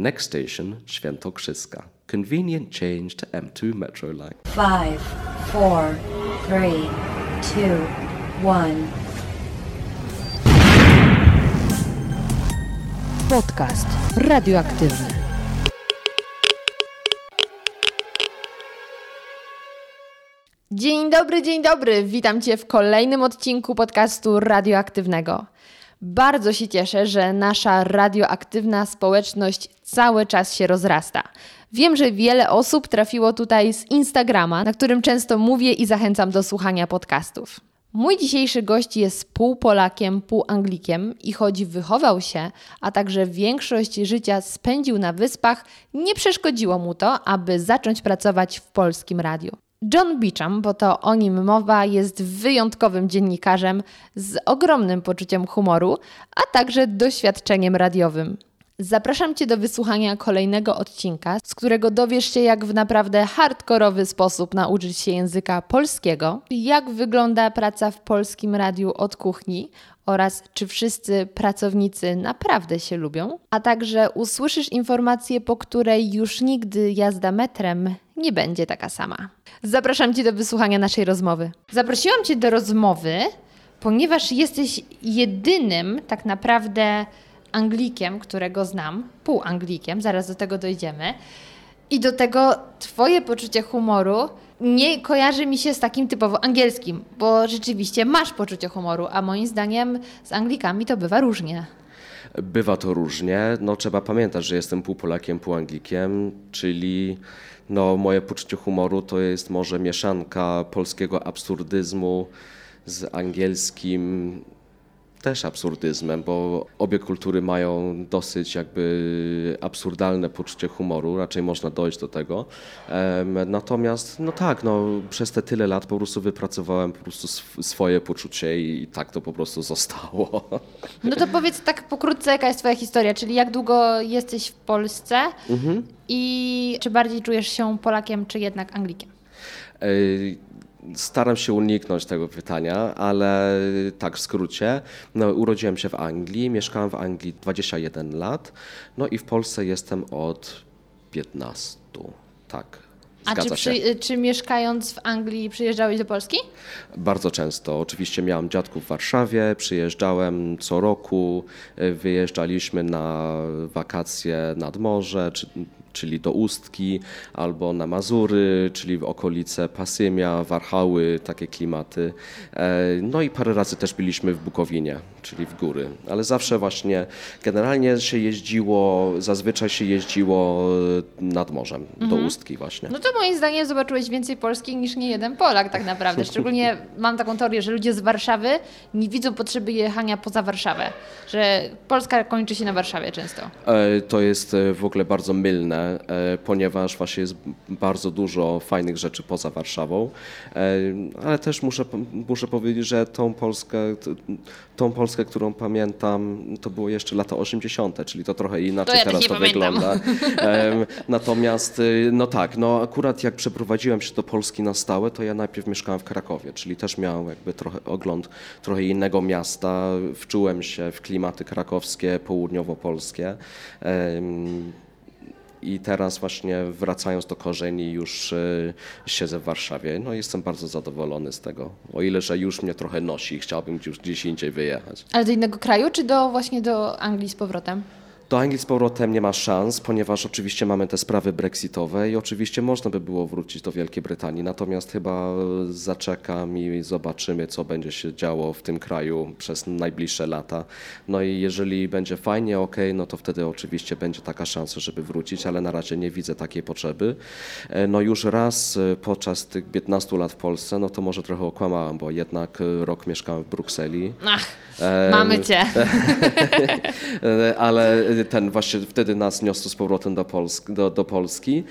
Next station, Świętokrzyska. Convenient change to M2 Metro line. Five, four, three, two, one. Podcast radioaktywny. Dzień dobry, dzień dobry. Witam Cię w kolejnym odcinku podcastu radioaktywnego. Bardzo się cieszę, że nasza radioaktywna społeczność cały czas się rozrasta. Wiem, że wiele osób trafiło tutaj z Instagrama, na którym często mówię i zachęcam do słuchania podcastów. Mój dzisiejszy gość jest pół Polakiem, pół Anglikiem i choć wychował się, a także większość życia spędził na wyspach, nie przeszkodziło mu to, aby zacząć pracować w polskim radiu. John Beecham, bo to o nim mowa, jest wyjątkowym dziennikarzem z ogromnym poczuciem humoru, a także doświadczeniem radiowym. Zapraszam Cię do wysłuchania kolejnego odcinka, z którego dowiesz się, jak w naprawdę hardkorowy sposób nauczyć się języka polskiego, jak wygląda praca w polskim radiu od kuchni oraz czy wszyscy pracownicy naprawdę się lubią, a także usłyszysz informację, po której już nigdy jazda metrem nie będzie taka sama. Zapraszam Cię do wysłuchania naszej rozmowy. Zaprosiłam Cię do rozmowy, ponieważ jesteś jedynym tak naprawdę Anglikiem, którego znam, pół Anglikiem, zaraz do tego dojdziemy. I do tego Twoje poczucie humoru nie kojarzy mi się z takim typowo angielskim, bo rzeczywiście masz poczucie humoru, a moim zdaniem z Anglikami to bywa różnie. Bywa to różnie. No, trzeba pamiętać, że jestem pół Polakiem, pół Anglikiem, czyli no, moje poczucie humoru to jest może mieszanka polskiego absurdyzmu z angielskim też absurdyzmem, bo obie kultury mają dosyć jakby absurdalne poczucie humoru, raczej można dojść do tego. Natomiast, no tak, no, przez te tyle lat po prostu wypracowałem po prostu swoje poczucie i tak to po prostu zostało. No to powiedz tak pokrótce, jaka jest twoja historia, czyli jak długo jesteś w Polsce mhm. i czy bardziej czujesz się Polakiem, czy jednak Anglikiem? Staram się uniknąć tego pytania, ale tak w skrócie. No, urodziłem się w Anglii, mieszkałem w Anglii 21 lat, no i w Polsce jestem od 15. Tak. A czy, przy, czy, mieszkając w Anglii przyjeżdżałeś do Polski? Bardzo często. Oczywiście miałem dziadków w Warszawie, przyjeżdżałem co roku, wyjeżdżaliśmy na wakacje nad morze, czy czyli do Ustki, albo na Mazury, czyli w okolice Pasymia, Warchały, takie klimaty. E, no i parę razy też byliśmy w Bukowinie, czyli w góry, ale zawsze właśnie generalnie się jeździło, zazwyczaj się jeździło nad morzem, mhm. do Ustki właśnie. No to moim zdaniem zobaczyłeś więcej Polski niż nie jeden Polak tak naprawdę. Szczególnie mam taką teorię, że ludzie z Warszawy nie widzą potrzeby jechania poza Warszawę, że Polska kończy się na Warszawie często. E, to jest e, w ogóle bardzo mylne E, ponieważ właśnie jest bardzo dużo fajnych rzeczy poza Warszawą, e, ale też muszę, muszę powiedzieć, że tą Polskę, tą Polskę, którą pamiętam, to było jeszcze lata 80., czyli to trochę inaczej to ja teraz to pamiętam. wygląda. Natomiast, y, no tak, no akurat jak przeprowadziłem się do Polski na stałe, to ja najpierw mieszkałem w Krakowie, czyli też miałem jakby trochę ogląd trochę innego miasta, wczułem się w klimaty krakowskie, południowopolskie. I teraz właśnie wracając do korzeni już y, siedzę w Warszawie. No jestem bardzo zadowolony z tego. O ile, że już mnie trochę nosi i chciałbym już gdzieś indziej wyjechać. Ale do innego kraju, czy do właśnie do Anglii z powrotem? Do Anglii z powrotem nie ma szans, ponieważ oczywiście mamy te sprawy brexitowe i oczywiście można by było wrócić do Wielkiej Brytanii, natomiast chyba zaczekam i zobaczymy, co będzie się działo w tym kraju przez najbliższe lata. No i jeżeli będzie fajnie, ok, no to wtedy oczywiście będzie taka szansa, żeby wrócić, ale na razie nie widzę takiej potrzeby. E, no już raz e, podczas tych 15 lat w Polsce, no to może trochę okłamałam, bo jednak e, rok mieszkałem w Brukseli. Ach, mamy cię. ale ten właśnie wtedy nas niosło z powrotem do, Polsk, do, do Polski.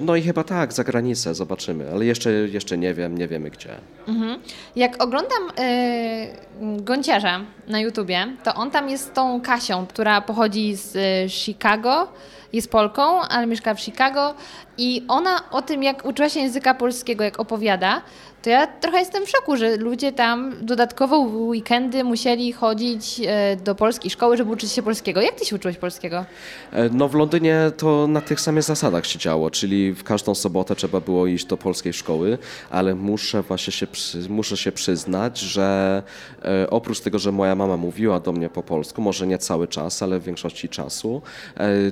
No i chyba tak, za granicę zobaczymy, ale jeszcze, jeszcze nie wiem, nie wiemy gdzie. Mhm. Jak oglądam y, Gąciarza na YouTubie, to on tam jest tą Kasią, która pochodzi z y, Chicago jest Polką, ale mieszka w Chicago i ona o tym, jak uczyła się języka polskiego, jak opowiada, to ja trochę jestem w szoku, że ludzie tam dodatkowo w weekendy musieli chodzić e, do polskiej szkoły, żeby uczyć się polskiego. Jak ty się uczyłeś polskiego? E, no w Londynie to na tych samych zasadach się działo, czyli w każdą sobotę trzeba było iść do polskiej szkoły, ale muszę właśnie się, muszę się przyznać, że e, oprócz tego, że moja mama mówiła do mnie po polsku, może nie cały czas, ale w większości czasu,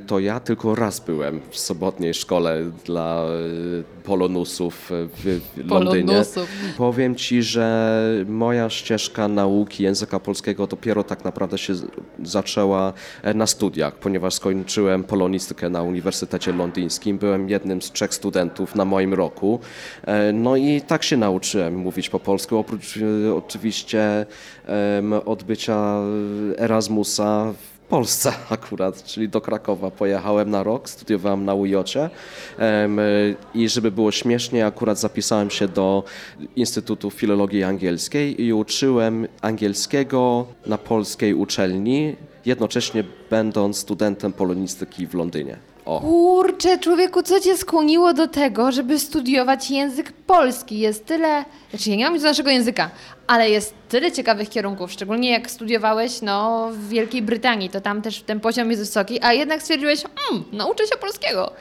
to ja tylko raz byłem w sobotniej szkole dla polonusów w, w Londynie. Polonusów. Powiem Ci, że moja ścieżka nauki języka polskiego dopiero tak naprawdę się zaczęła e, na studiach, ponieważ skończyłem polonistykę na Uniwersytecie Londyńskim. Byłem jednym z trzech studentów na moim roku. E, no i tak się nauczyłem mówić po polsku, oprócz e, oczywiście odbycia Erasmusa Polsce akurat, czyli do Krakowa pojechałem na rok, studiowałem na UJ i żeby było śmiesznie, akurat zapisałem się do Instytutu Filologii Angielskiej i uczyłem angielskiego na polskiej uczelni, jednocześnie będąc studentem polonistyki w Londynie. O. Kurczę, człowieku, co cię skłoniło do tego, żeby studiować język polski? Jest tyle, znaczy ja nie mam nic do naszego języka, ale jest tyle ciekawych kierunków, szczególnie jak studiowałeś no, w Wielkiej Brytanii, to tam też ten poziom jest wysoki, a jednak stwierdziłeś, hmm, nauczę się polskiego.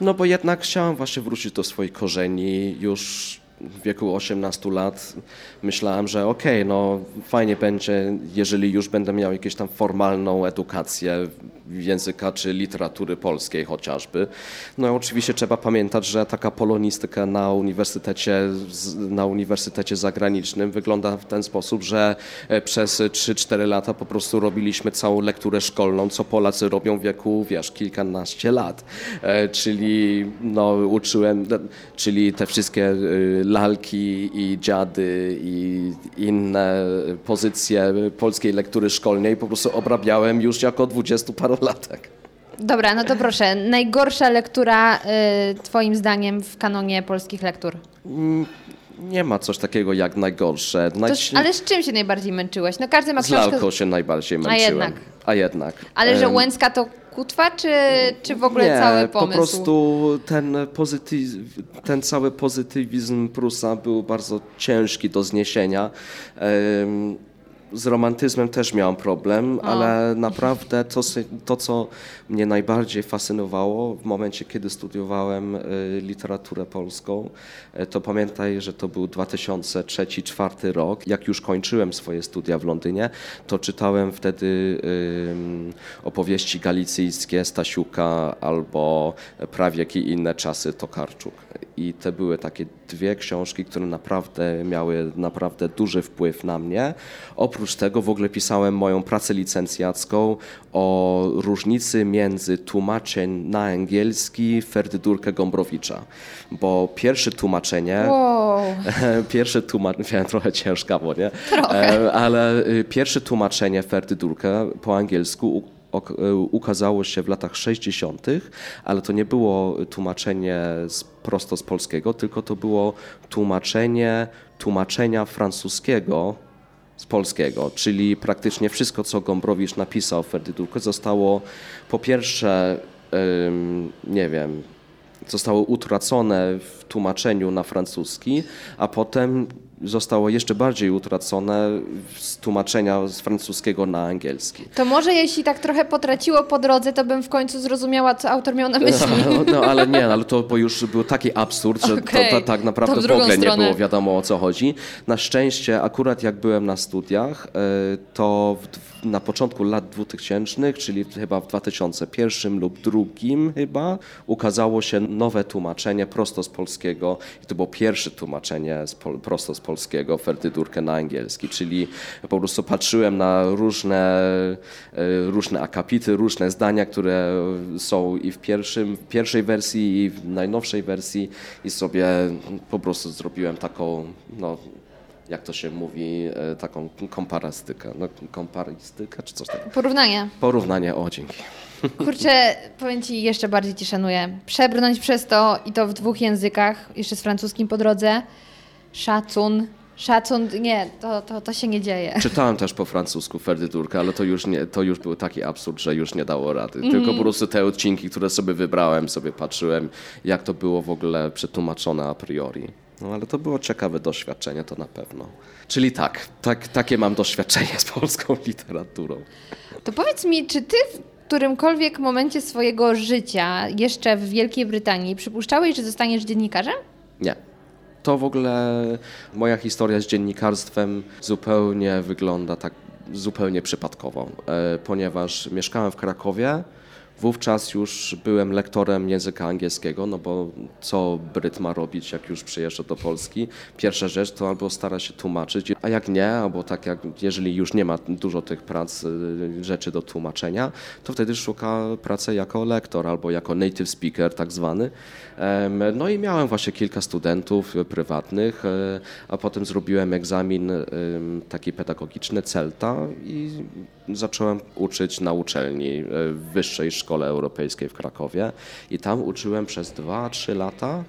No bo jednak chciałem właśnie wrócić do swoich korzeni, już w wieku 18 lat myślałem, że okej, okay, no fajnie będzie, jeżeli już będę miał jakąś tam formalną edukację języka czy literatury polskiej chociażby. No oczywiście trzeba pamiętać, że taka polonistyka na uniwersytecie, na uniwersytecie zagranicznym wygląda w ten sposób, że e, przez 3-4 lata po prostu robiliśmy całą lekturę szkolną, co Polacy robią w wieku, wiesz, kilkanaście lat. E, czyli no, uczyłem, czyli te wszystkie e, lalki i dziady i inne pozycje polskiej lektury szkolnej po prostu obrabiałem już jako dwudziestoparolatek. Dobra, no to proszę, najgorsza lektura y, twoim zdaniem w kanonie polskich lektur? Mm, nie ma coś takiego jak najgorsze. To, ale z czym się najbardziej męczyłeś? No każdy ma książkę... Z lalką się najbardziej męczyłem. A jednak. A jednak. Ale że Łęcka to kutwa, czy, czy w ogóle nie, cały pomysł? po prostu ten, pozytyw, ten cały pozytywizm Prusa był bardzo ciężki do zniesienia. Um, z romantyzmem też miałam problem, ale naprawdę to, to, co mnie najbardziej fascynowało w momencie, kiedy studiowałem y, literaturę polską, y, to pamiętaj, że to był 2003-2004 rok. Jak już kończyłem swoje studia w Londynie, to czytałem wtedy opowieści galicyjskie Stasiuka albo prawie i inne czasy Tokarczuk. I te były takie dwie książki, które naprawdę miały naprawdę duży wpływ na mnie. Oprócz tego w ogóle pisałem moją pracę licencjacką o różnicy między tłumaczeniem na angielski Ferdydurkę Gombrowicza, bo pierwsze tłumaczenie, wow. pierwsze tłumaczenie, trochę ciężkawo, nie? Trochę. E, ale y, pierwsze tłumaczenie Ferdydurkę po angielsku ukazało się w latach 60., ale to nie było tłumaczenie z, prosto z polskiego, tylko to było tłumaczenie tłumaczenia francuskiego z polskiego, czyli praktycznie wszystko, co Gombrowicz napisał w Ferdydurku zostało po pierwsze, nie wiem, zostało utracone w tłumaczeniu na francuski, a potem zostało jeszcze bardziej utracone z tłumaczenia z francuskiego na angielski. To może jeśli tak trochę potraciło po drodze, to bym w końcu zrozumiała, co autor miał na myśli. No, no ale nie, ale to bo już był taki absurd, że okay. to, to, tak naprawdę w ogóle stronę. nie było wiadomo o co chodzi. Na szczęście akurat jak byłem na studiach, e, to w, na początku lat 2000, czyli chyba w 2001 lub drugim chyba, ukazało się nowe tłumaczenie prosto z polskiego i to było pierwsze tłumaczenie z pol, prosto z polskiego Ferdydurkę na angielski, czyli po prostu patrzyłem na różne, e, różne akapity, różne zdania, które są i w pierwszym, pierwszej wersji i w najnowszej wersji i sobie po prostu zrobiłem taką, no, jak to się mówi, e, taką komparastykę. No, komparastykę czy coś takiego? Porównanie. Porównanie, o dzięki. Kurczę, powiem Ci, jeszcze bardziej Ci szanuję. Przebrnąć przez to i to w dwóch językach, jeszcze z francuskim po drodze. Szacun, Szacun, nie, to, to, to się nie dzieje. Czytałem też po francusku Ferdydurkę, ale to już, nie, to już był taki absurd, że już nie dało rady. Tylko po prostu te odcinki, które sobie wybrałem, sobie patrzyłem, jak to było w ogóle przetłumaczone a priori. No ale to było ciekawe doświadczenie, to na pewno. Czyli tak, tak takie mam doświadczenie z polską literaturą. To powiedz mi, czy ty w którymkolwiek momencie swojego życia, jeszcze w Wielkiej Brytanii, przypuszczałeś, że zostaniesz dziennikarzem? Nie. To w ogóle moja historia z dziennikarstwem zupełnie wygląda tak zupełnie przypadkowo, e, ponieważ mieszkałem w Krakowie. Wówczas już byłem lektorem języka angielskiego, no bo co Bryt ma robić, jak już przyjeżdża do Polski? Pierwsza rzecz to albo stara się tłumaczyć, a jak nie, albo tak jak jeżeli już nie ma dużo tych prac, y, rzeczy do tłumaczenia, to wtedy szuka pracy jako lektor albo jako native speaker tak zwany. No i miałem właśnie kilka studentów y, prywatnych, y, a potem zrobiłem egzamin taki pedagogiczny CELTA i zacząłem uczyć na uczelni Wyższej Szkole Europejskiej w Krakowie i tam uczyłem przez 2-3 lata.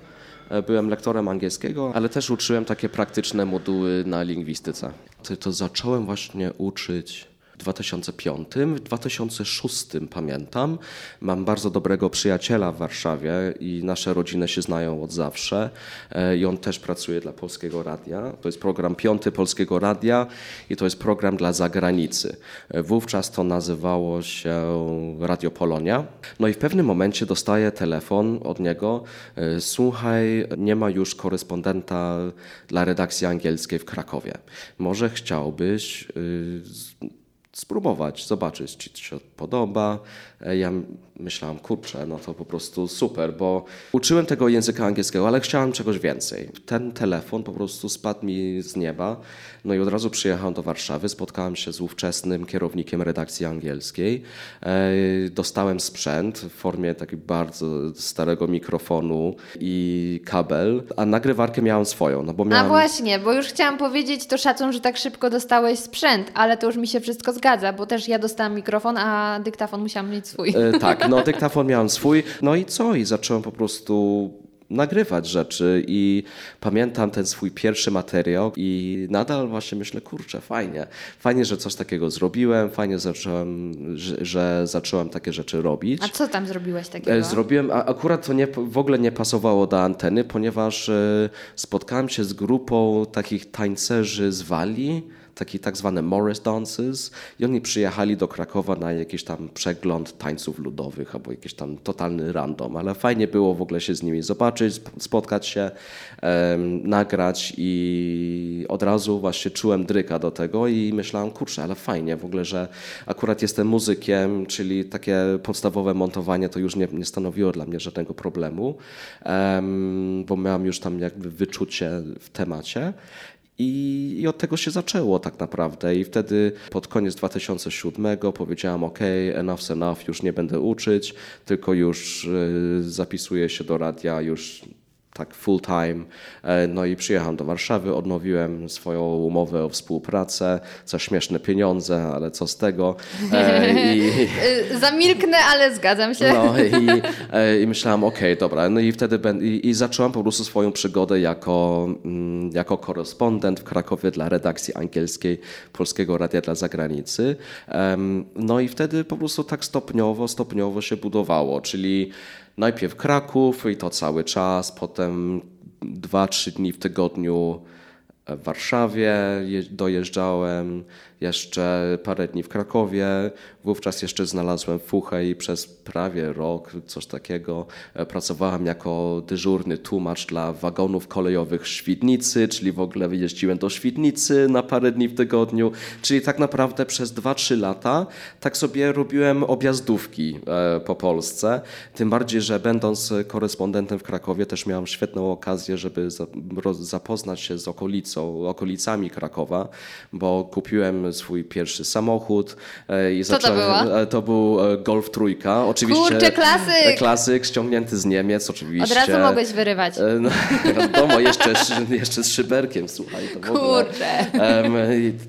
E, Byłem lektorem angielskiego, ale też uczyłem takie praktyczne moduły na lingwistyce. To, zacząłem właśnie uczyć 2005, w 2006 pamiętam. Mam bardzo dobrego przyjaciela w Warszawie i nasze rodziny się znają od zawsze. E, I on też pracuje dla Polskiego Radia. To jest program piąty Polskiego Radia i to jest program dla zagranicy. E, Wówczas to nazywało się Radio Polonia. No i w pewnym momencie dostaję telefon od niego. e, Słuchaj, nie ma już korespondenta dla redakcji angielskiej w Krakowie. Może chciałbyś y, spróbować, zobaczyć, czy ci się podoba. E, Ja myślałam, kurczę, no to po prostu super, bo uczyłem tego języka angielskiego, ale chciałem czegoś więcej. Ten telefon po prostu spadł mi z nieba, no i od razu przyjechałem do Warszawy, spotkałem się z ówczesnym kierownikiem redakcji angielskiej. E, Dostałem sprzęt w formie takiego bardzo starego mikrofonu i kabel, a nagrywarkę miałem swoją, no bo A miałem... właśnie, bo już chciałam powiedzieć, to szacun, że tak szybko dostałeś sprzęt, ale to już mi się wszystko zgadza, bo też ja dostałam mikrofon, a dyktafon musiałam mieć swój. E, tak, no dyktafon miałem swój. No i co? I zacząłem po prostu nagrywać rzeczy i pamiętam ten swój pierwszy materiał i nadal właśnie myślę, kurczę, fajnie. Fajnie, że coś takiego zrobiłem, fajnie, zacząłem, że, że zacząłem takie rzeczy robić. A co tam zrobiłeś takiego? E, Zrobiłem, a akurat to nie, w ogóle nie pasowało do anteny, ponieważ e, spotkałem się z grupą takich tańcerzy z Walii, takie tak zwane Morris Dances i oni przyjechali do Krakowa na jakiś tam przegląd tańców ludowych albo jakiś tam totalny random, ale fajnie było w ogóle się z nimi zobaczyć, sp- spotkać się, em, nagrać i od razu właśnie czułem dryka do tego i myślałem, kurczę, ale fajnie w ogóle, że akurat jestem muzykiem, czyli takie podstawowe montowanie to już nie, nie stanowiło dla mnie żadnego problemu, em, bo miałem już tam jakby wyczucie w temacie. I, I od tego się zaczęło tak naprawdę. I wtedy pod koniec 2007 powiedziałam: OK, enough's enough, już nie będę uczyć, tylko już y, zapisuję się do radia już tak full time. E, No i przyjechałem do Warszawy, odnowiłem swoją umowę o współpracę za śmieszne pieniądze, ale co z tego. E, I, Y, Zamilknę, ale zgadzam się. no i, e, i myślałam, okej, dobra. No i wtedy ben, i, i zacząłem po prostu swoją przygodę jako, mm, jako korespondent w Krakowie dla redakcji angielskiej Polskiego Radia dla Zagranicy. No i wtedy po prostu tak stopniowo, stopniowo się budowało, czyli najpierw Kraków i to cały czas, potem dwa, trzy dni w tygodniu w Warszawie je- dojeżdżałem, jeszcze parę dni w Krakowie. Wówczas jeszcze znalazłem fuchę i przez prawie rok, coś takiego, e, pracowałem jako dyżurny tłumacz dla wagonów kolejowych Świdnicy, czyli w ogóle jeździłem do Świdnicy na parę dni w tygodniu. Czyli tak naprawdę przez 2-3 lata tak sobie robiłem objazdówki e, po Polsce. Tym bardziej, że będąc korespondentem w Krakowie też miałem świetną okazję, żeby zapoznać się z okolicą, okolicami Krakowa, bo kupiłem swój pierwszy samochód e, i Co to było? e, To był e, Golf Trójka. Oczywiście Kurczę, klasyk! Klasyk ściągnięty z Niemiec, oczywiście. Od razu mogłeś wyrywać. No, wiadomo, jeszcze, z- jeszcze z szyberkiem, słuchaj. To. Kurczę.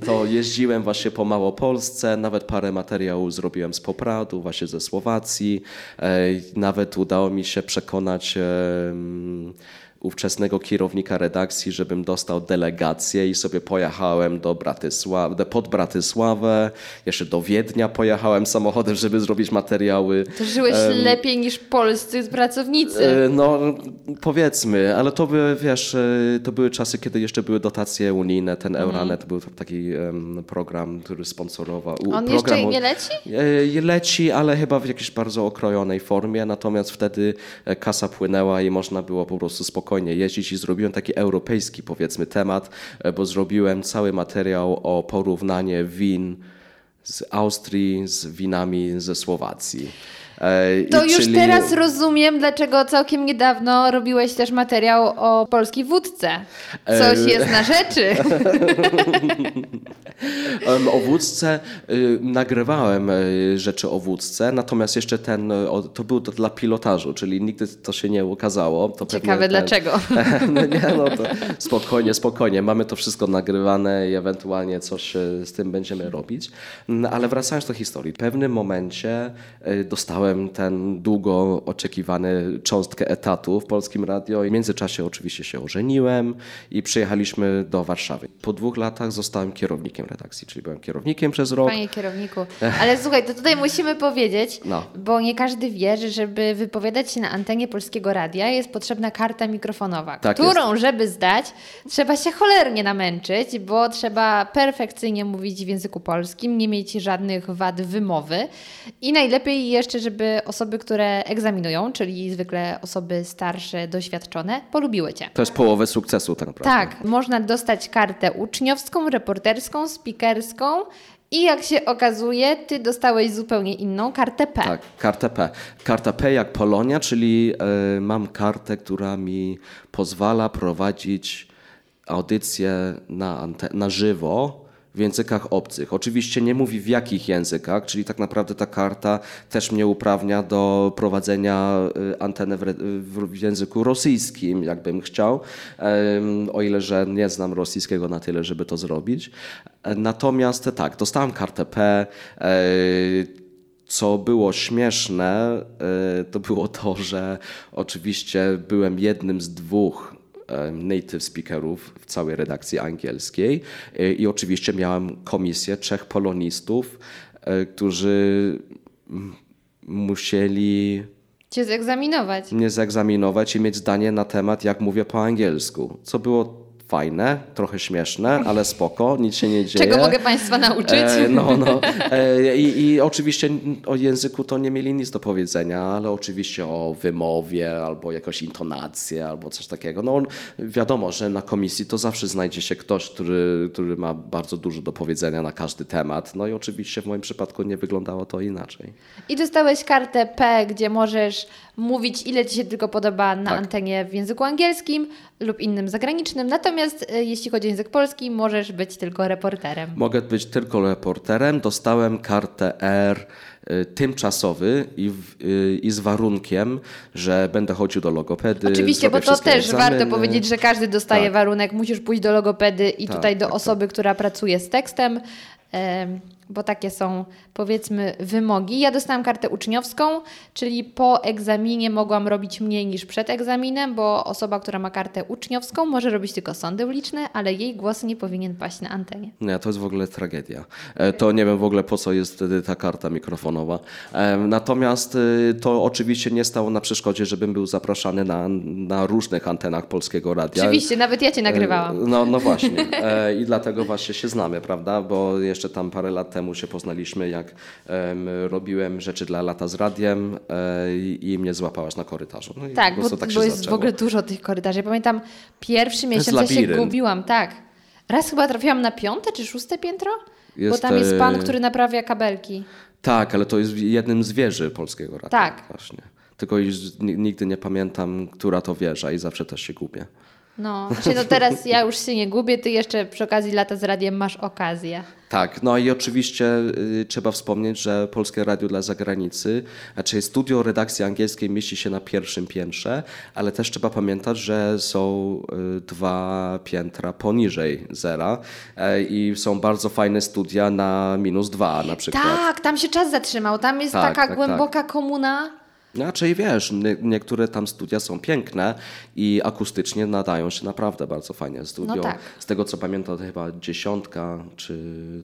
To jeździłem właśnie po Małopolsce, nawet parę materiałów zrobiłem z Popradu, właśnie ze Słowacji. Nawet udało mi się przekonać ówczesnego kierownika redakcji, żebym dostał delegację i sobie pojechałem do Bratysławy, pod Bratysławę, jeszcze do Wiednia pojechałem samochodem, żeby zrobić materiały. To żyłeś um, lepiej niż polscy pracownicy. E, no powiedzmy, ale to były, wiesz, e, to były czasy, kiedy jeszcze były dotacje unijne, ten mhm. Euranet był taki um, program, który sponsorował. On program, jeszcze nie leci? Leci, ale chyba w jakiejś bardzo okrojonej formie, natomiast wtedy kasa płynęła i można było po prostu spokojnie spokojnie jeździć i zrobiłem taki europejski powiedzmy temat, e, bo zrobiłem cały materiał o porównanie win z Austrii z winami ze Słowacji. E, to już czyli... teraz rozumiem, dlaczego całkiem niedawno robiłeś też materiał o polskiej wódce. Coś e, jest na rzeczy. o wódce y, nagrywałem y, rzeczy o wódce, natomiast jeszcze ten, to był to dla pilotażu, czyli nigdy to się nie ukazało. To Ciekawe ten... dlaczego. no nie, no to spokojnie, spokojnie. Mamy to wszystko nagrywane i ewentualnie coś z tym będziemy robić. Ale wracając do historii. W pewnym momencie dostałem ten długo oczekiwany cząstkę etatu w Polskim Radio i w międzyczasie oczywiście się ożeniłem i przyjechaliśmy do Warszawy. Po dwóch latach zostałem kierownikiem redakcji, czyli byłem kierownikiem przez rok. Panie kierowniku, ale słuchaj, to tutaj musimy powiedzieć, no. bo nie każdy wie, że żeby wypowiadać się na antenie Polskiego Radia jest potrzebna karta mikrofonowa, tak którą, jest. żeby zdać, trzeba się cholernie namęczyć, bo trzeba perfekcyjnie mówić w języku polskim, nie mieć żadnych wad wymowy i najlepiej jeszcze, żeby żeby osoby, które egzaminują, czyli zwykle osoby starsze, doświadczone, polubiły Cię. To jest połowę sukcesu tak naprawdę. Tak, można dostać kartę uczniowską, reporterską, speakerską i jak się okazuje, ty dostałeś zupełnie inną kartę P. Tak, kartę P. Karta P jak Polonia, czyli y, mam kartę, która mi pozwala prowadzić audycję na, na żywo w językach obcych. Oczywiście nie mówi w jakich językach, czyli tak naprawdę ta karta też mnie uprawnia do prowadzenia y, anteny w, języku rosyjskim, jakbym chciał, o ile, że nie znam rosyjskiego na tyle, żeby to zrobić. Natomiast tak, dostałem kartę P. E, co było śmieszne, e, to było to, że oczywiście byłem jednym z dwóch native speakerów w całej redakcji angielskiej e, i oczywiście miałem komisję trzech polonistów, e, którzy musieli Cię zegzaminować. Mnie zegzaminować i mieć zdanie na temat, jak mówię po angielsku. Co było fajne, trochę śmieszne, ale spoko, nic się nie dzieje. Czego mogę Państwa nauczyć? E, no, no. E, i, I oczywiście o języku to nie mieli nic do powiedzenia, ale oczywiście o wymowie albo jakąś intonację albo coś takiego. No wiadomo, że na komisji to zawsze znajdzie się ktoś, który, który ma bardzo dużo do powiedzenia na każdy temat. No i oczywiście w moim przypadku nie wyglądało to inaczej. I dostałeś kartę P, gdzie możesz mówić ile Ci się tylko podoba na tak. antenie w języku angielskim lub innym zagranicznym. Natomiast e, jeśli chodzi o język polski, możesz być tylko reporterem. Mogę być tylko reporterem. Dostałem kartę R e, tymczasowy i, w, e, i z warunkiem, że będę chodził do logopedy. Oczywiście, bo to też egzameny. warto powiedzieć, że każdy dostaje tak. warunek, musisz pójść do logopedy i tak, tutaj do tak, osoby, tak. która pracuje z tekstem bo takie są powiedzmy wymogi. Ja dostałam kartę uczniowską, czyli po egzaminie mogłam robić mniej niż przed egzaminem, bo osoba, która ma kartę uczniowską może robić tylko sądy uliczne, ale jej głos nie powinien paść na antenie. Nie, to jest w ogóle tragedia. E, to nie wiem w ogóle po co jest wtedy ta karta mikrofonowa. E, natomiast e, to oczywiście nie stało na przeszkodzie, żebym był zapraszany na, na różnych antenach Polskiego Radia. Oczywiście, nawet ja Cię nagrywałam. No, no właśnie. I dlatego właśnie się znamy, prawda? Bo jeszcze tam parę lat temu temu się poznaliśmy, jak robiłem rzeczy dla lata z radiem e, i mnie złapałaś na korytarzu. No tak, bo, tak bo jest zaczęło. w ogóle dużo tych korytarzy. Ja pamiętam pierwszy miesiąc ja się gubiłam, tak. Raz chyba trafiłam na piąte czy szóste piętro? Jest, bo tam jest pan, który naprawia kabelki. Tak, ale to jest jednym z wieży polskiego radia. Tak. Właśnie. Tylko już nigdy nie pamiętam, która to wieża i zawsze też się gubię. No, znaczy no teraz ja już się nie gubię, ty jeszcze przy okazji lata z radiem masz okazję. Tak, no i oczywiście y, trzeba wspomnieć, że Polskie Radio dla Zagranicy, znaczy studio redakcji angielskiej mieści się na pierwszym piętrze, ale też trzeba pamiętać, że są y, dwa piętra poniżej zera y, i są bardzo fajne studia na minus dwa na przykład. Tak, tam się czas zatrzymał, tam jest tak, taka tak, tak. głęboka tak. komuna Znaczy wiesz, nie- niektóre tam studia są piękne i akustycznie nadają się naprawdę bardzo fajnie. Studio, No tak. z tego co pamiętam, to chyba dziesiątka, czy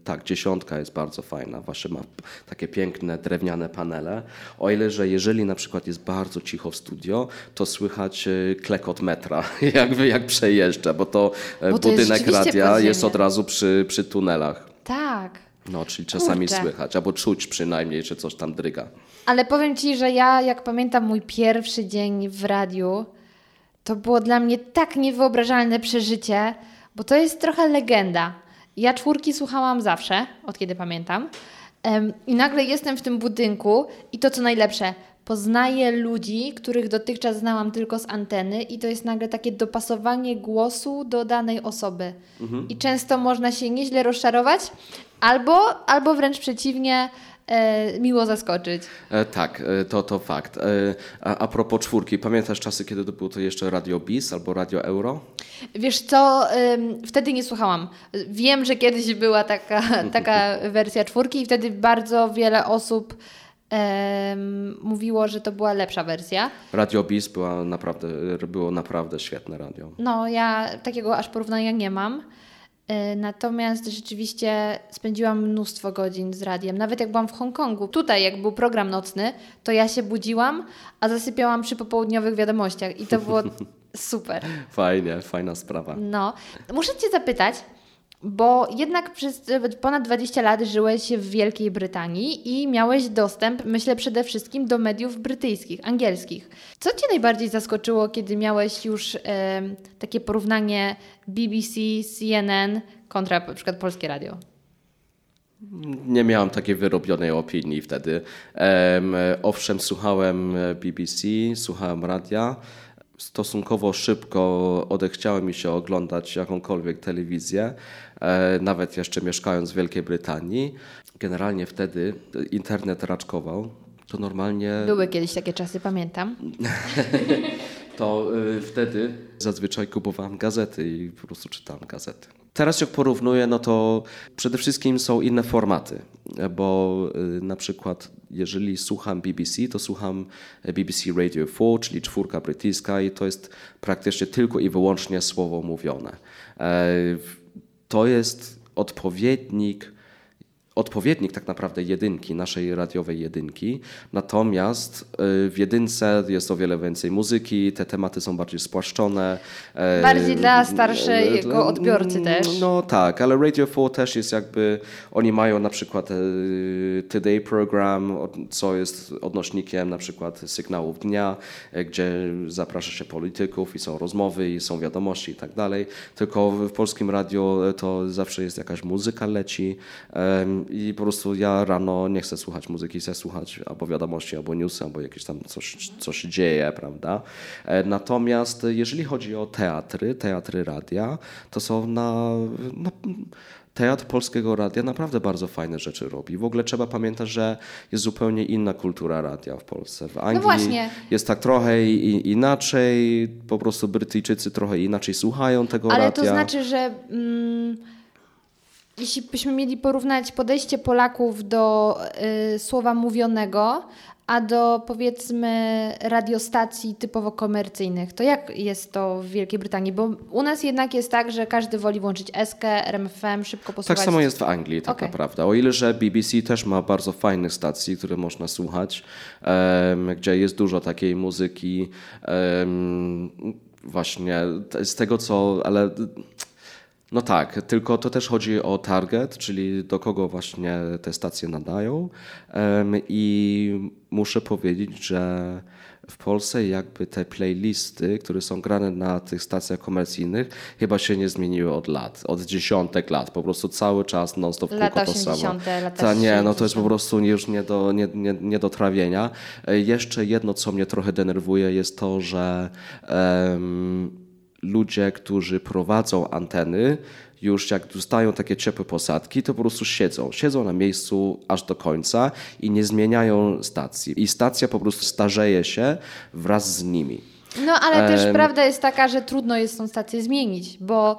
tak, dziesiątka jest bardzo fajna. Właśnie ma takie piękne drewniane panele. O ile, że jeżeli na przykład jest bardzo cicho w studio, to słychać e, klekot metra, jakby jak przejeżdża, bo to e, Bo to jest budynek rzeczywiście radia podziemie. jest od razu przy, przy tunelach. Tak. No, czyli czasami Kurczę. słychać, albo czuć przynajmniej, że coś tam dryga. Ale powiem Ci, że ja, jak pamiętam mój pierwszy dzień w radiu, to było dla mnie tak niewyobrażalne przeżycie, bo to jest trochę legenda. Ja czwórki słuchałam zawsze, od kiedy pamiętam. I nagle jestem w tym budynku i to co najlepsze, poznaję ludzi, których dotychczas znałam tylko z anteny i to jest nagle takie dopasowanie głosu do danej osoby. I często można się nieźle rozczarować, albo, albo wręcz przeciwnie, e, miło zaskoczyć. E, tak, e, to, to fakt. E, a, a propos czwórki, pamiętasz czasy, kiedy to było to jeszcze Radio Bis albo Radio Euro? Wiesz co, wtedy nie słuchałam. Wiem, że kiedyś była taka, taka wersja czwórki i wtedy bardzo wiele osób mówiło, że to była lepsza wersja. Radio Bis była naprawdę, było naprawdę świetne radio. No, ja takiego aż porównania nie mam. Y, Natomiast rzeczywiście spędziłam mnóstwo godzin z radiem. Nawet jak byłam w Hongkongu, tutaj jak był program nocny, to ja się budziłam, a zasypiałam przy popołudniowych wiadomościach i to było super. Fajnie, fajna sprawa. No, muszę Cię zapytać, bo jednak przez ponad 20 lat żyłeś w Wielkiej Brytanii i miałeś dostęp, myślę przede wszystkim do mediów brytyjskich, angielskich. Co Cię najbardziej zaskoczyło, kiedy miałeś już takie porównanie BBC, CNN kontra na przykład Polskie Radio? Nie miałem takiej wyrobionej opinii wtedy. Em, owszem, słuchałem BBC, słuchałem radia. Stosunkowo szybko odechciało mi się oglądać jakąkolwiek telewizję, e, nawet jeszcze mieszkając w Wielkiej Brytanii. Generalnie wtedy internet raczkował. To normalnie Były kiedyś takie czasy, pamiętam. to y, wtedy zazwyczaj kupowałem gazety i po prostu czytałem gazety. Teraz jak porównuję, no to przede wszystkim są inne formaty, bo y, na przykład jeżeli słucham BBC, to słucham BBC Radio 4, czyli czwórka brytyjska i to jest praktycznie tylko i wyłącznie słowo mówione. E, To jest odpowiednik odpowiednik tak naprawdę jedynki, naszej radiowej jedynki. Natomiast y, w jedynce jest o wiele więcej muzyki, te tematy są bardziej spłaszczone. e, Bardziej dla starszego odbiorcy też. No tak, ale Radio 4 też jest jakby, oni mają na przykład e, Today Program, co jest odnośnikiem na przykład sygnałów dnia, e, gdzie zaprasza się polityków i są rozmowy i są wiadomości i tak dalej. Tylko w polskim radio to zawsze jest jakaś muzyka leci i po prostu ja rano nie chcę słuchać muzyki, chcę słuchać albo wiadomości, albo newsy, albo jakieś tam coś, coś dzieje, prawda? E, Natomiast jeżeli chodzi o teatry, teatry radia, to są na, na Teatr Polskiego Radia naprawdę bardzo fajne rzeczy robi. W ogóle trzeba pamiętać, że jest zupełnie inna kultura radia w Polsce. W Anglii właśnie. jest tak trochę i, inaczej, po prostu Brytyjczycy trochę inaczej słuchają tego Ale radia. to znaczy, że mm, jeśli byśmy mieli porównać podejście Polaków do y, słowa mówionego, a do powiedzmy radiostacji typowo komercyjnych, to jak jest to w Wielkiej Brytanii? Bo u nas jednak jest tak, że każdy woli włączyć SK, RMFM, szybko posłuchać. Tak samo jest w Anglii, tak Okej. naprawdę. O ile, że BBC też ma bardzo fajnych stacji, które można słuchać, em, gdzie jest dużo takiej muzyki, em, właśnie z tego co, ale no tak, tylko to też chodzi o target, czyli do kogo właśnie te stacje nadają. I muszę powiedzieć, że w Polsce jakby te playlisty, które są grane na tych stacjach komercyjnych, chyba się nie zmieniły od lat, od dziesiątek lat. Po prostu cały czas non-stop kółko to samo. 80., lata Ta, nie, no to jest po 60. prostu już nie do, nie, nie, nie do trawienia. E, Jeszcze jedno, co mnie trochę denerwuje, jest to, że em, ludzie, którzy prowadzą anteny, już jak dostają takie ciepłe posadki, to po prostu siedzą. Siedzą na miejscu aż do końca i nie zmieniają stacji. I stacja po prostu starzeje się wraz z nimi. No ale też Em. prawda jest taka, że trudno jest tą stację zmienić, bo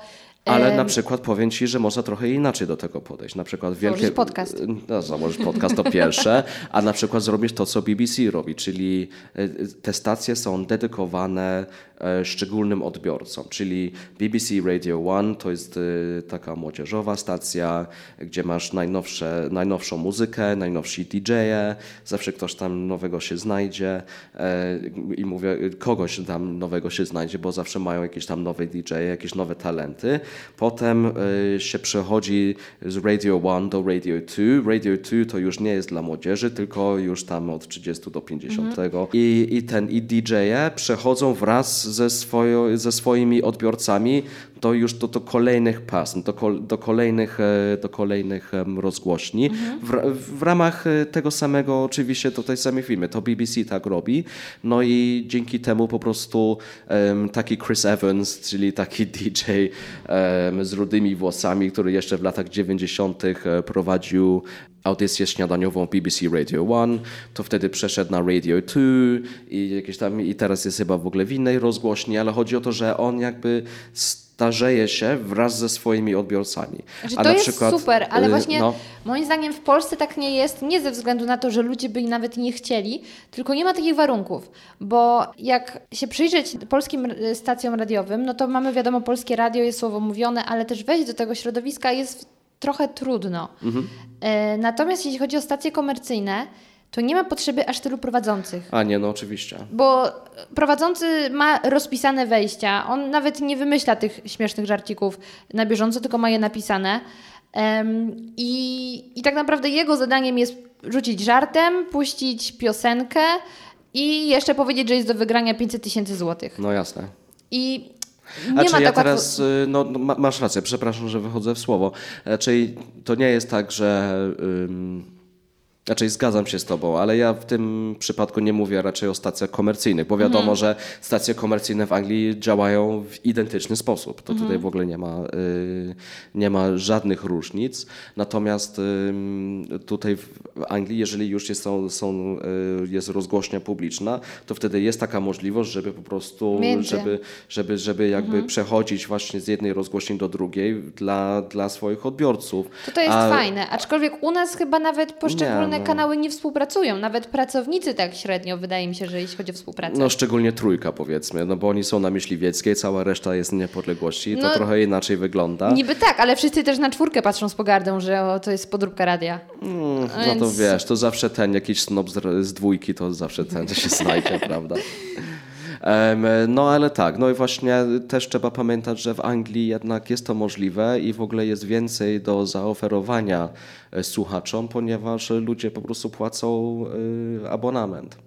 Ale na przykład powiem Ci, że można trochę inaczej do tego podejść. Na przykład wielkie... podcast. No, podcast to pierwsze, a na przykład zrobić to, co BBC robi, czyli e, te stacje są dedykowane e, szczególnym odbiorcom, czyli BBC Radio One to jest e, taka młodzieżowa stacja, gdzie masz najnowsze, najnowszą muzykę, najnowsi DJ-e, zawsze ktoś tam nowego się znajdzie i mówię, kogoś tam nowego się znajdzie, bo zawsze mają jakieś tam nowe DJ-e, jakieś nowe talenty. Potem e, się przechodzi z Radio 1 do Radio 2. Radio 2 to już nie jest dla młodzieży, tylko już tam od 30 do 50. I, I ten i DJ-e przechodzą wraz ze, swojo, ze swoimi odbiorcami do już do, do kolejnych pasm, do, kol, do kolejnych, e, do kolejnych rozgłośni. W, ra- w ramach e, tego samego, oczywiście to tej samej firmy, to BBC tak robi. No i dzięki temu po prostu em, taki Chris Evans, czyli taki DJ em, z rudymi włosami, który jeszcze w latach 90. e, prowadził audycję śniadaniową BBC Radio 1, to wtedy przeszedł na Radio 2 i jakieś tam i teraz jest chyba w ogóle w innej rozgłośni, ale chodzi o to, że on jakby starzeje się wraz ze swoimi odbiorcami. A to jest przykład, super, ale y, właśnie no, moim zdaniem w Polsce tak nie jest, nie ze względu na to, że ludzie by nawet nie chcieli, tylko nie ma takich warunków, bo jak się przyjrzeć polskim y, stacjom radiowym, no to mamy wiadomo, polskie radio jest słowo mówione, ale też wejść do tego środowiska jest trochę trudno. Mhm. E, Natomiast jeśli chodzi o stacje komercyjne, to nie ma potrzeby aż tylu prowadzących. a nie, no oczywiście. Bo prowadzący ma rozpisane wejścia. On nawet nie wymyśla tych śmiesznych żarcików na bieżąco, tylko ma je napisane. Em, i, I tak naprawdę jego zadaniem jest rzucić żartem, puścić piosenkę i jeszcze powiedzieć, że jest do wygrania 500 tysięcy złotych. No jasne. I A nie czy ma ja teraz, y, no, no ma- masz rację, przepraszam, że wychodzę w słowo. Czyli to nie jest tak, że... Ym, Raczej zgadzam się z Tobą, ale ja w tym przypadku nie mówię raczej o stacjach komercyjnych, bo wiadomo, Mhm. że stacje komercyjne w Anglii działają w identyczny sposób. To Mhm. tutaj w ogóle nie ma, y, nie ma żadnych różnic. Natomiast ym, tutaj w Anglii, jeżeli już jest, są, są, y, jest rozgłośnia publiczna, to wtedy jest taka możliwość, żeby po prostu, Między. żeby, żeby, żeby jakby przechodzić właśnie z jednej rozgłośni do drugiej dla, dla swoich odbiorców. To to jest A- fajne, aczkolwiek u nas chyba nawet poszczególne no. kanały nie współpracują. Nawet pracownicy tak średnio, wydaje mi się, że jeśli chodzi o współpracę. No szczególnie trójka powiedzmy, no bo oni są na Myśliwieckiej, cała reszta jest niepodległości, to No, trochę inaczej wygląda. Niby tak, ale wszyscy też na czwórkę patrzą z pogardą, że o, to jest podróbka radia. Mm, No to Więc- wiesz, to zawsze ten jakiś snob z, z dwójki, to zawsze ten się znajdzie, prawda? No ale tak, no i właśnie też trzeba pamiętać, że w Anglii jednak jest to możliwe i w ogóle jest więcej do zaoferowania słuchaczom, ponieważ ludzie po prostu płacą e, abonament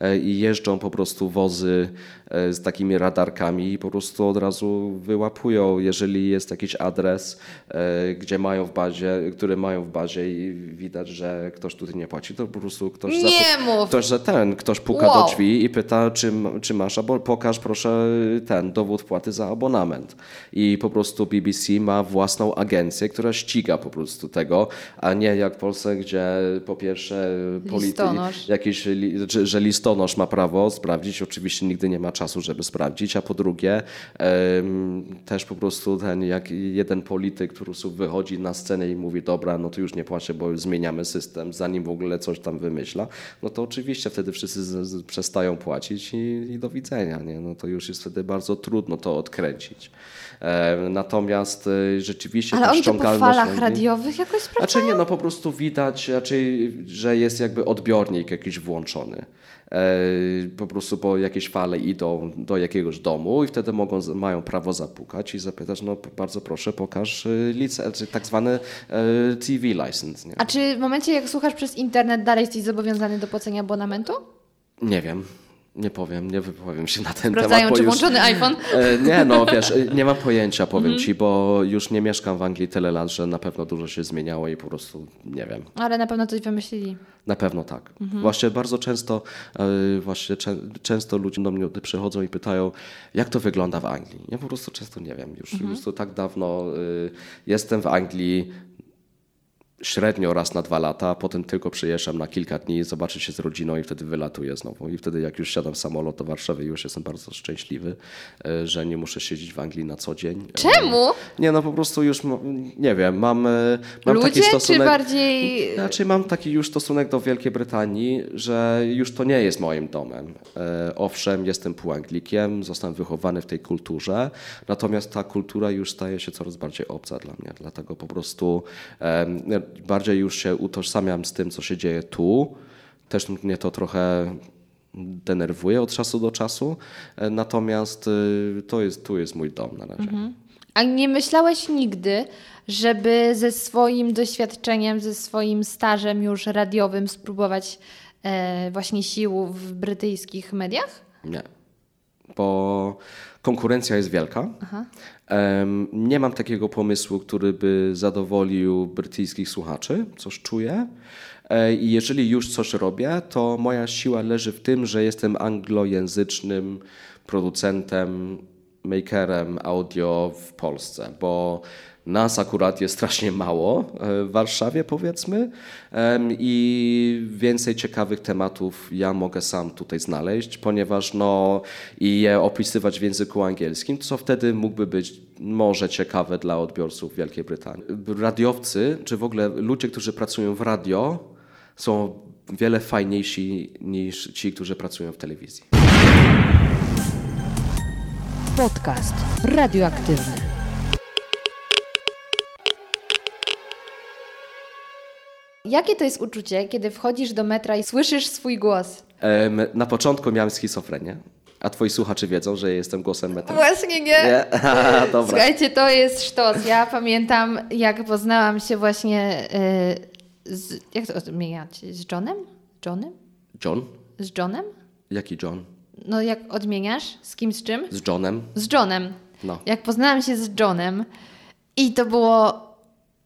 E, i jeżdżą po prostu wozy e, z takimi radarkami i po prostu od razu wyłapują, jeżeli jest jakiś adres, e, gdzie mają w bazie, który mają w bazie i widać, że ktoś tutaj nie płaci, to po prostu ktoś Nie zapu- mów! Ktoś, że ten, ktoś puka Wow. do drzwi i pyta, czy, czy masz, abo- pokaż proszę ten dowód płaty za abonament. I po prostu BBC ma własną agencję, która ściga po prostu tego, a nie jak w Polsce, gdzie po pierwsze polity, Listonosz. jakiś, że, listonosz ma prawo sprawdzić, oczywiście nigdy nie ma czasu, żeby sprawdzić, a po drugie też po prostu ten, jak jeden polityk, który wychodzi na scenę i mówi, dobra, no to już nie płacę, bo zmieniamy system, zanim w ogóle coś tam wymyśla, no to oczywiście wtedy wszyscy z, z, przestają płacić i, i do widzenia, nie? No to już jest wtedy bardzo trudno to odkręcić. Em, natomiast e, rzeczywiście Ale oni to po falach radiowych jakoś sprawdzają? znaczy nie, no po prostu widać raczej, że jest jakby odbiornik jakiś włączony. E, po prostu po jakieś fale idą do jakiegoś domu i wtedy mogą, mają prawo zapukać i zapytać, no bardzo proszę pokaż e, licencję, tak zwany e, TV license. Nie? A czy w momencie, jak słuchasz przez internet, dalej jesteś zobowiązany do płacenia abonamentu? nie wiem, nie powiem, nie wypowiem się na ten Sprawdzają, temat. bo czy już- włączony iPhone? E, Nie, no wiesz, e, nie mam pojęcia, powiem Mhm. ci, bo już nie mieszkam w Anglii tyle lat, że na pewno dużo się zmieniało i po prostu nie wiem. Ale na pewno coś wymyślili. Na pewno tak. Mhm. Właśnie bardzo często, e, właśnie czę, często ludzie do mnie przychodzą i pytają, jak to wygląda w Anglii. Ja po prostu często nie wiem. Już, Mhm. już to tak dawno y, jestem w Anglii. Średnio raz na dwa lata, potem tylko przyjeżdżam na kilka dni, zobaczyć się z rodziną i wtedy wylatuję znowu. I wtedy jak już siadam w samolot do Warszawy, już jestem bardzo szczęśliwy, e, że nie muszę siedzieć w Anglii na co dzień. E, Czemu? Nie, no po prostu już, nie wiem, mam, e, mam taki Ludzie, stosunek... czy bardziej... Znaczy mam taki już stosunek do Wielkiej Brytanii, że już to nie jest moim domem. Owszem, jestem półanglikiem, zostałem wychowany w tej kulturze, natomiast ta kultura już staje się coraz bardziej obca dla mnie, dlatego po prostu bardziej już się utożsamiam z tym, co się dzieje tu. Też mnie to trochę denerwuje od czasu do czasu, e, natomiast y, to jest, tu jest mój dom na razie. A nie myślałeś nigdy, żeby ze swoim doświadczeniem, ze swoim stażem już radiowym spróbować e, właśnie sił w brytyjskich mediach? Nie. Bo konkurencja jest wielka. Em, nie mam takiego pomysłu, który by zadowolił brytyjskich słuchaczy, coś czuję. E, I jeżeli już coś robię, to moja siła leży w tym, że jestem anglojęzycznym producentem, makerem audio w Polsce, bo nas akurat jest strasznie mało e, w Warszawie, powiedzmy, i więcej ciekawych tematów ja mogę sam tutaj znaleźć, ponieważ no i je opisywać w języku angielskim, co wtedy mógłby być może ciekawe dla odbiorców Wielkiej Brytanii. Radiowcy, czy w ogóle ludzie, którzy pracują w radio, są wiele fajniejsi niż ci, którzy pracują w telewizji. Podcast radioaktywny. Jakie to jest uczucie, kiedy wchodzisz do metra i słyszysz swój głos? Em, na początku miałem schizofrenię, a twoi słuchacze wiedzą, że jestem głosem metra. Właśnie nie. Nie? Dobra. Słuchajcie, to jest sztos. Ja pamiętam, jak poznałam się właśnie y, z... Jak to odmieniać? Z Johnem? Johnem? John? Z Johnem? Jaki John? No jak odmieniasz? Z kim, z czym? Z Johnem? Z Johnem. No. Jak poznałam się z Johnem i to było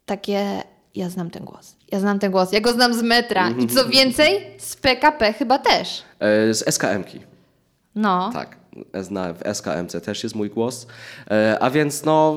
takie, ja znam ten głos. Ja znam ten głos. Ja go znam z metra. I co więcej, z PKP chyba też. E, Z SKM-ki. No. Tak, zna- w SKMC też jest mój głos. E, A więc no,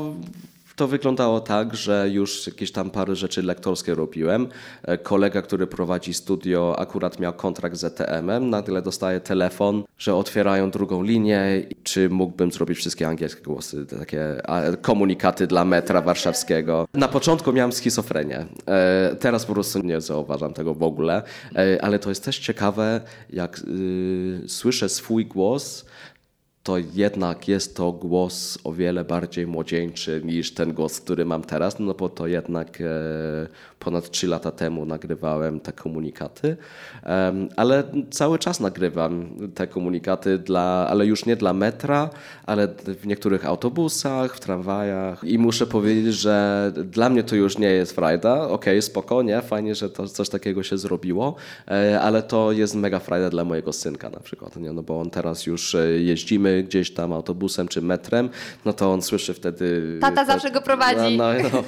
to wyglądało tak, że już jakieś tam parę rzeczy lektorskie robiłem. E, Kolega, który prowadzi studio, akurat miał kontrakt z ETM-em. Nagle dostaje telefon, że otwierają drugą linię. Czy mógłbym zrobić wszystkie angielskie głosy, takie komunikaty dla metra warszawskiego. Na początku miałem schizofrenię. E, Teraz po prostu nie zauważam tego w ogóle. E, Ale to jest też ciekawe, jak y, słyszę swój głos, to jednak jest to głos o wiele bardziej młodzieńczy niż ten głos, który mam teraz, no bo to jednak e, ponad 3 lata temu nagrywałem te komunikaty, ale cały czas nagrywam te komunikaty, dla, ale już nie dla metra, ale w niektórych autobusach, w tramwajach i muszę powiedzieć, że dla mnie to już nie jest frajda, okej, spokojnie, fajnie, że to coś takiego się zrobiło, e, ale to jest mega frajda dla mojego synka na przykład, nie? no bo on teraz już e, jeździmy gdzieś tam autobusem czy metrem, no to on słyszy wtedy... Tata zawsze go prowadzi. No, no, no.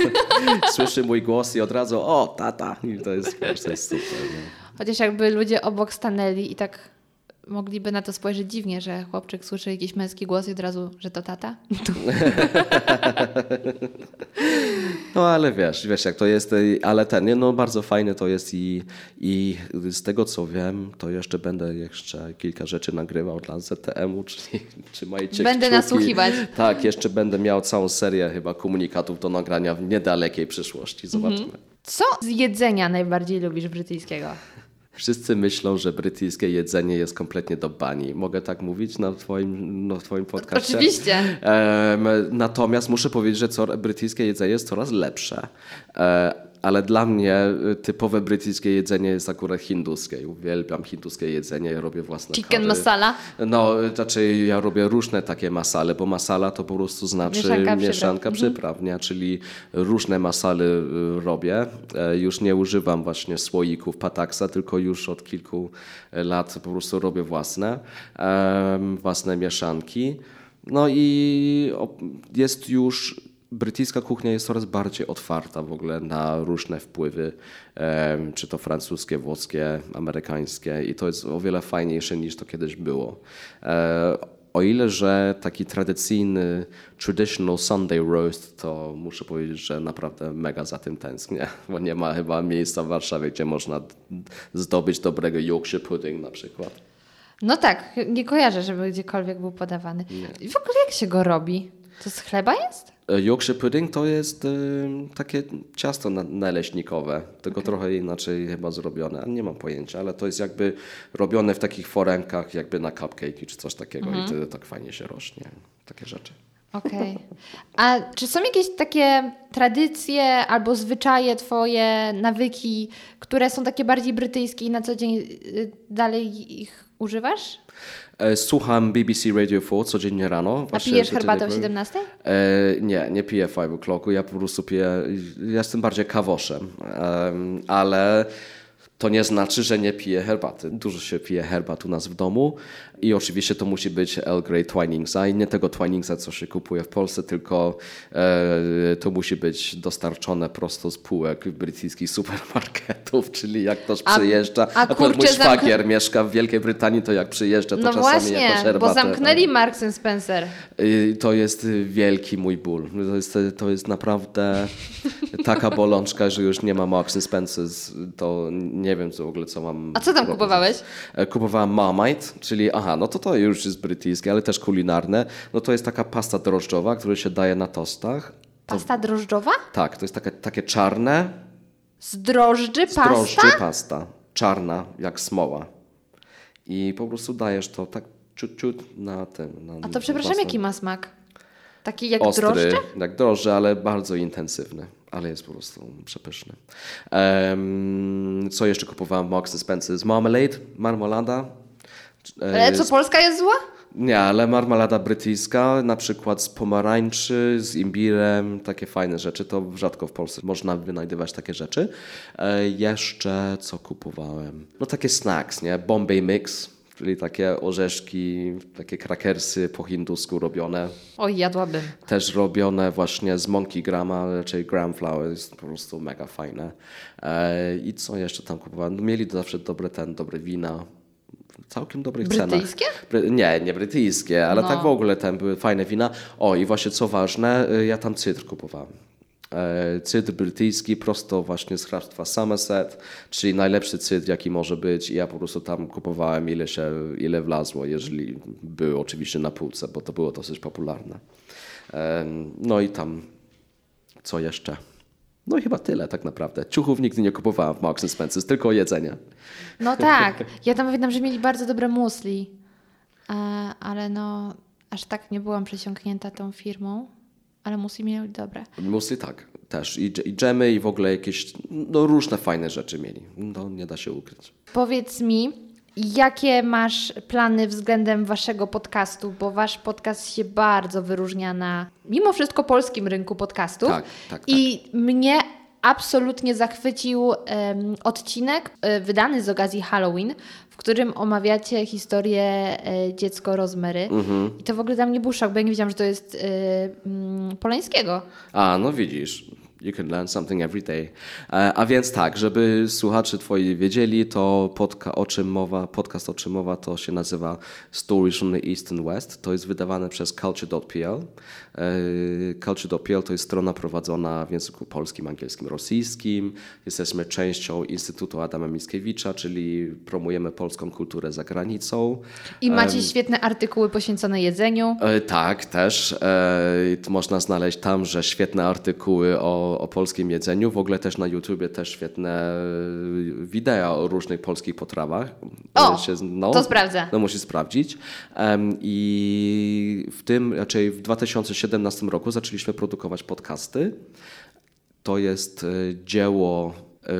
Słyszy mój głos i od razu, o, tata, i to jest, po prostu jest super. No. Chociaż jakby ludzie obok stanęli i tak mogliby na to spojrzeć dziwnie, że chłopczyk słyszy jakiś męski głos i od razu, że to tata. No ale wiesz, wiesz jak to jest, ale ten, nie, no bardzo fajne to jest i, i z tego co wiem, to jeszcze będę jeszcze kilka rzeczy nagrywał dla ZTM-u, czyli trzymajcie Będę kciuki. nasłuchiwać. Tak, jeszcze będę miał całą serię chyba komunikatów do nagrania w niedalekiej przyszłości, zobaczymy. Co z jedzenia najbardziej lubisz brytyjskiego? Wszyscy myślą, że brytyjskie jedzenie jest kompletnie do bani. Mogę tak mówić na twoim, na twoim podcaście? Oczywiście. Em, natomiast muszę powiedzieć, że co, brytyjskie jedzenie jest coraz lepsze. E, ale dla mnie y, typowe brytyjskie jedzenie jest akurat hinduskie. Uwielbiam hinduskie jedzenie, ja robię własne Chicken curry. masala? No, znaczy ja robię różne takie masale, bo masala to po prostu znaczy Mieszanka mieszanka, przypraw. przypraw, nie? czyli różne masale y, robię. E, Już nie używam właśnie słoików pataksa, tylko już od kilku lat po prostu robię własne, własne mieszanki. No i jest już brytyjska kuchnia jest coraz bardziej otwarta w ogóle na różne wpływy, czy to francuskie, włoskie, amerykańskie i to jest o wiele fajniejsze niż to kiedyś było. E, O ile, że taki tradycyjny, traditional Sunday roast, to muszę powiedzieć, że naprawdę mega za tym tęsknię, bo nie ma chyba miejsca w Warszawie, gdzie można zdobyć dobrego Yorkshire pudding na przykład. No tak, nie kojarzę, żeby gdziekolwiek był podawany. I w ogóle jak się go robi? To z chleba jest? E, Yorkshire pudding to jest y, takie ciasto na, naleśnikowe, tylko trochę inaczej chyba zrobione, ale nie mam pojęcia, ale to jest jakby robione w takich forenkach, jakby na cupcake'i czy coś takiego i wtedy tak fajnie się rośnie, takie rzeczy. Okej. A czy są jakieś takie tradycje albo zwyczaje twoje, nawyki, które są takie bardziej brytyjskie i na co dzień y, dalej ich używasz? E, Słucham BBC Radio 4 codziennie rano. A pijesz herbatę o tego- 17? E, nie, nie piję five o'clocku, ja po prostu piję, ja jestem bardziej kawoszem, Em, ale to nie znaczy, że nie piję herbaty. Dużo się pije herbat u nas w domu i oczywiście to musi być Earl Grey Twiningsa i nie tego Twiningsa, co się kupuje w Polsce, tylko e, to musi być dostarczone prosto z półek brytyjskich supermarketów, czyli jak ktoś A- przyjeżdża, a mój kurczę, zamk- szwagier mieszka w Wielkiej Brytanii, to jak przyjeżdża, to No czasami właśnie, jakąś herbatę. bo zamknęli Marks and Spencer. Y, To jest wielki mój ból. To jest, to jest naprawdę taka bolączka, że już nie ma Marks and Spencer's. To nie wiem co w ogóle, co mam. A co tam robić. kupowałeś? E, Kupowałem Marmite, czyli aha, no to to już jest brytyjskie, ale też kulinarne. No to jest taka pasta drożdżowa, która się daje na tostach. Pasta drożdżowa? Tak, to jest takie, takie czarne, Z drożdży z pasta? drożdży pasta. Czarna, jak smoła. I po prostu dajesz to tak ciut, ciut na tym. Na, A to przepraszam, jaki ma smak? Taki jak ostry, drożdże? jak drożdże, ale bardzo intensywny. Ale jest po prostu przepyszny. Em, co jeszcze kupowałem Marks Spencer's? Marmalade, marmolada. Ale co, Polska jest zła? Nie, ale marmalada brytyjska, na przykład z pomarańczy, z imbirem, takie fajne rzeczy. To rzadko w Polsce można wynajdywać takie rzeczy. E, jeszcze co kupowałem? No takie snacks, nie? Bombay Mix, czyli takie orzeszki, takie krakersy po hindusku robione. Oj, jadłabym. Też robione właśnie z monkey grama, raczej gram flour, jest po prostu mega fajne. E, I co jeszcze tam kupowałem? No, Mieli zawsze dobre ten, dobre wina. Całkiem dobrych Brytyjskie? cenach. Bry- nie, nie brytyjskie, ale No. tak w ogóle tam były fajne wina. O i właśnie co ważne, y, ja tam cydr kupowałem. E, Cydr brytyjski prosto właśnie z hrabstwa Somerset, czyli najlepszy cydr jaki może być i ja po prostu tam kupowałem ile się, ile wlazło, jeżeli były oczywiście na półce, bo to było dosyć popularne. Em, No i tam co jeszcze? No i chyba tyle tak naprawdę. Ciuchów nigdy nie kupowałem w Marks Spencer's, tylko jedzenie. No tak. Ja tam pamiętam, że mieli bardzo dobre musli. E, ale no, aż tak nie byłam przesiąknięta tą firmą. Ale musli mieli dobre. Musy tak, też. I, I dżemy i w ogóle jakieś no, różne fajne rzeczy mieli. No nie da się ukryć. Powiedz mi, jakie masz plany względem waszego podcastu? Bo wasz podcast się bardzo wyróżnia na mimo wszystko polskim rynku podcastów. Tak, tak, I mnie absolutnie zachwycił em, odcinek e, wydany z okazji Halloween, w którym omawiacie historię e, dziecko Rozmery. Mhm. I to w ogóle dla mnie był szok, bo ja nie wiedziałam, że to jest e, mm, Polańskiego. A, no widzisz. You can learn something every day. A więc tak, żeby słuchacze twoi wiedzieli, to o czym mowa, podcast o czym mowa to się nazywa Stories from the East and West. To jest wydawane przez culture.pl. E, Culture.pl to jest strona prowadzona w języku polskim, angielskim, rosyjskim. Jesteśmy częścią Instytutu Adama Mickiewicza, czyli promujemy polską kulturę za granicą. I macie świetne artykuły poświęcone jedzeniu. E, tak, też. E, można znaleźć tam, że świetne artykuły o, o polskim jedzeniu. W ogóle też na YouTubie też świetne wideo o różnych polskich potrawach. O, się, no, to sprawdzę. No musisz sprawdzić. Em, I w tym, raczej w 2017 roku zaczęliśmy produkować podcasty. To jest e, dzieło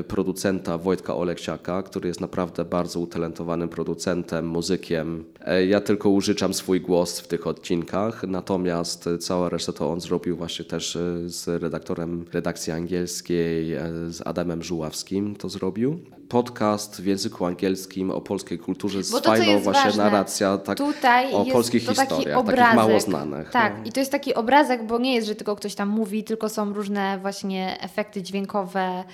producenta Wojtka Oleksiaka, który jest naprawdę bardzo utalentowanym producentem, muzykiem. E, Ja tylko użyczam swój głos w tych odcinkach, natomiast e, cała reszta to on zrobił właśnie też e, z redaktorem redakcji angielskiej, e, z Adamem Żuławskim to zrobił. Podcast w języku angielskim o polskiej kulturze z to, fajną właśnie ważne, narracja tak, tutaj o polskich historiach, obrazek, takich mało znanych. Tak, no. i to jest taki obrazek, bo nie jest, że tylko ktoś tam mówi, tylko są różne właśnie efekty dźwiękowe, e,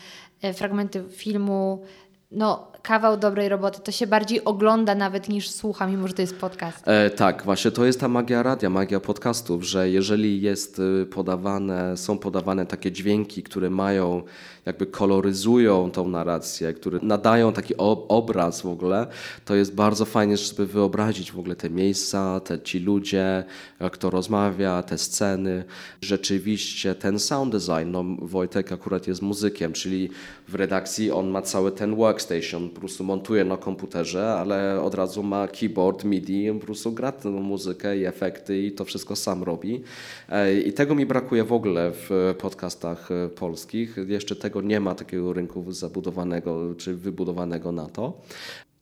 fragmenty filmu. No, kawał dobrej roboty. To się bardziej ogląda nawet niż słucha, mimo że to jest podcast. E, tak, właśnie to jest ta magia radia, magia podcastów, że jeżeli jest y, podawane, są podawane takie dźwięki, które mają, jakby koloryzują tą narrację, które nadają taki ob obraz w ogóle, to jest bardzo fajnie, żeby wyobrazić w ogóle te miejsca, te ci ludzie, kto rozmawia, te sceny. Rzeczywiście ten sound design, no Wojtek akurat jest muzykiem, czyli w redakcji on ma cały ten workstation, po prostu montuje na komputerze, ale od razu ma keyboard, MIDI, po prostu gra tę muzykę i efekty i to wszystko sam robi. E, I tego mi brakuje w ogóle w podcastach e, polskich. Jeszcze tego nie ma takiego rynku zabudowanego czy wybudowanego na to.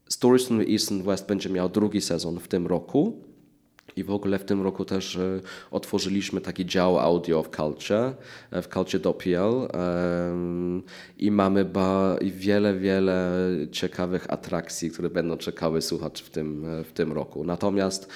Stories from the East and West będzie miał drugi sezon w tym roku. I w ogóle w tym roku też e, otworzyliśmy taki dział audio w Culture, e, w culture.pl i mamy ba wiele, wiele ciekawych atrakcji, które będą czekały słuchaczy w tym, e, w tym roku. Natomiast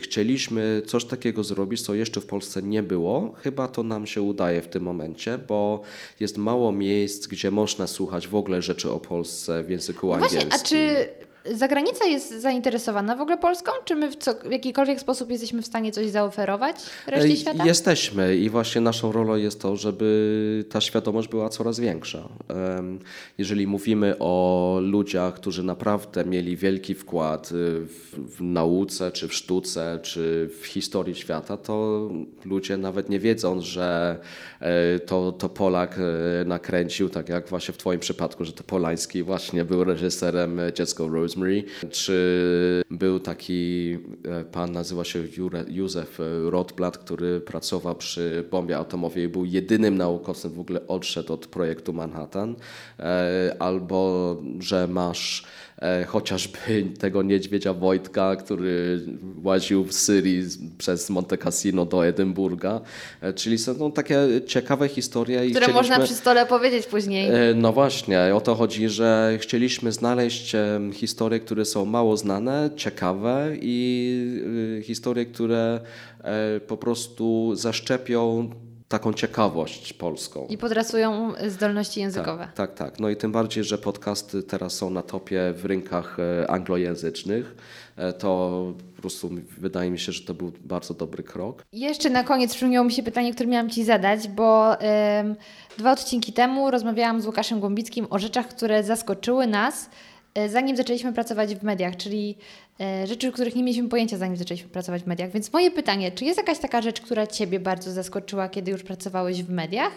chcieliśmy coś takiego zrobić, co jeszcze w Polsce nie było. Chyba to nam się udaje w tym momencie, bo jest mało miejsc, gdzie można słuchać w ogóle rzeczy o Polsce w języku No angielskim. właśnie, a czy zagranica jest zainteresowana w ogóle Polską? Czy my w, co, w jakikolwiek sposób jesteśmy w stanie coś zaoferować reszcie świata? Jesteśmy i właśnie naszą rolą jest to, żeby ta świadomość była coraz większa. Jeżeli mówimy o ludziach, którzy naprawdę mieli wielki wkład y, w, w nauce, czy w sztuce, czy w historii świata, to ludzie nawet nie wiedzą, że e, to, to Polak e, nakręcił, tak jak właśnie w Twoim przypadku, że to Polański właśnie był reżyserem e, Dziecko Rosemary, czy był taki e, pan, nazywa się Józef e, Rotblat, który pracował przy bombie atomowej i był jedynym naukowcem, w ogóle odszedł od projektu Manhattan, e, albo że masz chociażby tego niedźwiedzia Wojtka, który łaził w Syrii przez Monte Cassino do Edynburga, E, czyli są no, takie ciekawe historie. Które można przy stole powiedzieć później. E, No właśnie, o to chodzi, że chcieliśmy znaleźć historie, które są mało znane, ciekawe i y, historie, które e, po prostu zaszczepią taką ciekawość polską. I podrasują zdolności językowe. Tak, tak, tak. No i tym bardziej, że podcasty teraz są na topie w rynkach e, anglojęzycznych, e, to po prostu wydaje mi się, że to był bardzo dobry krok. Jeszcze na koniec przypomniało mi się pytanie, które miałam Ci zadać, bo em, dwa odcinki temu rozmawiałam z Łukaszem Głębickim o rzeczach, które zaskoczyły nas, zanim zaczęliśmy pracować w mediach, czyli e, rzeczy, o których nie mieliśmy pojęcia, zanim zaczęliśmy pracować w mediach. Więc moje pytanie, czy jest jakaś taka rzecz, która Ciebie bardzo zaskoczyła, kiedy już pracowałeś w mediach?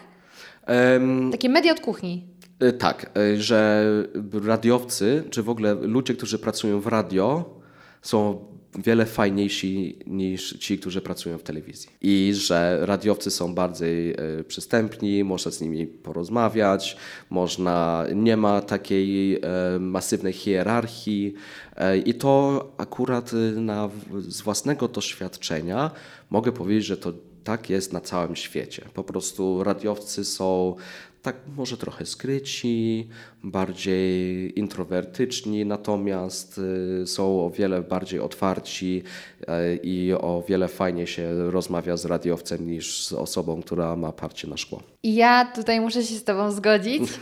Em, Takie media od kuchni. E, Tak, e, że radiowcy, czy w ogóle ludzie, którzy pracują w radio, są wiele fajniejsi niż ci, którzy pracują w telewizji. I że radiowcy są bardziej e, przystępni, można z nimi porozmawiać, można, nie ma takiej e, masywnej hierarchii. E, I to akurat na, z własnego doświadczenia mogę powiedzieć, że to tak jest na całym świecie. Po prostu radiowcy są tak może trochę skryci, bardziej introwertyczni, natomiast y, są o wiele bardziej otwarci y, i o wiele fajniej się rozmawia z radiowcem niż z osobą, która ma parcie na szkło. Ja tutaj muszę się z Tobą zgodzić.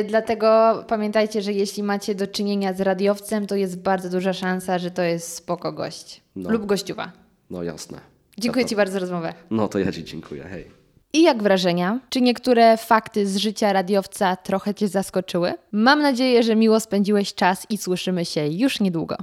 Y, Dlatego pamiętajcie, że jeśli macie do czynienia z radiowcem, to jest bardzo duża szansa, że to jest spoko gość No. lub gościuwa. No jasne. Dziękuję Ci bardzo za rozmowę. No to ja Ci dziękuję. Hej. I jak wrażenia? Czy niektóre fakty z życia radiowca trochę Cię zaskoczyły? Mam nadzieję, że miło spędziłeś czas i słyszymy się już niedługo.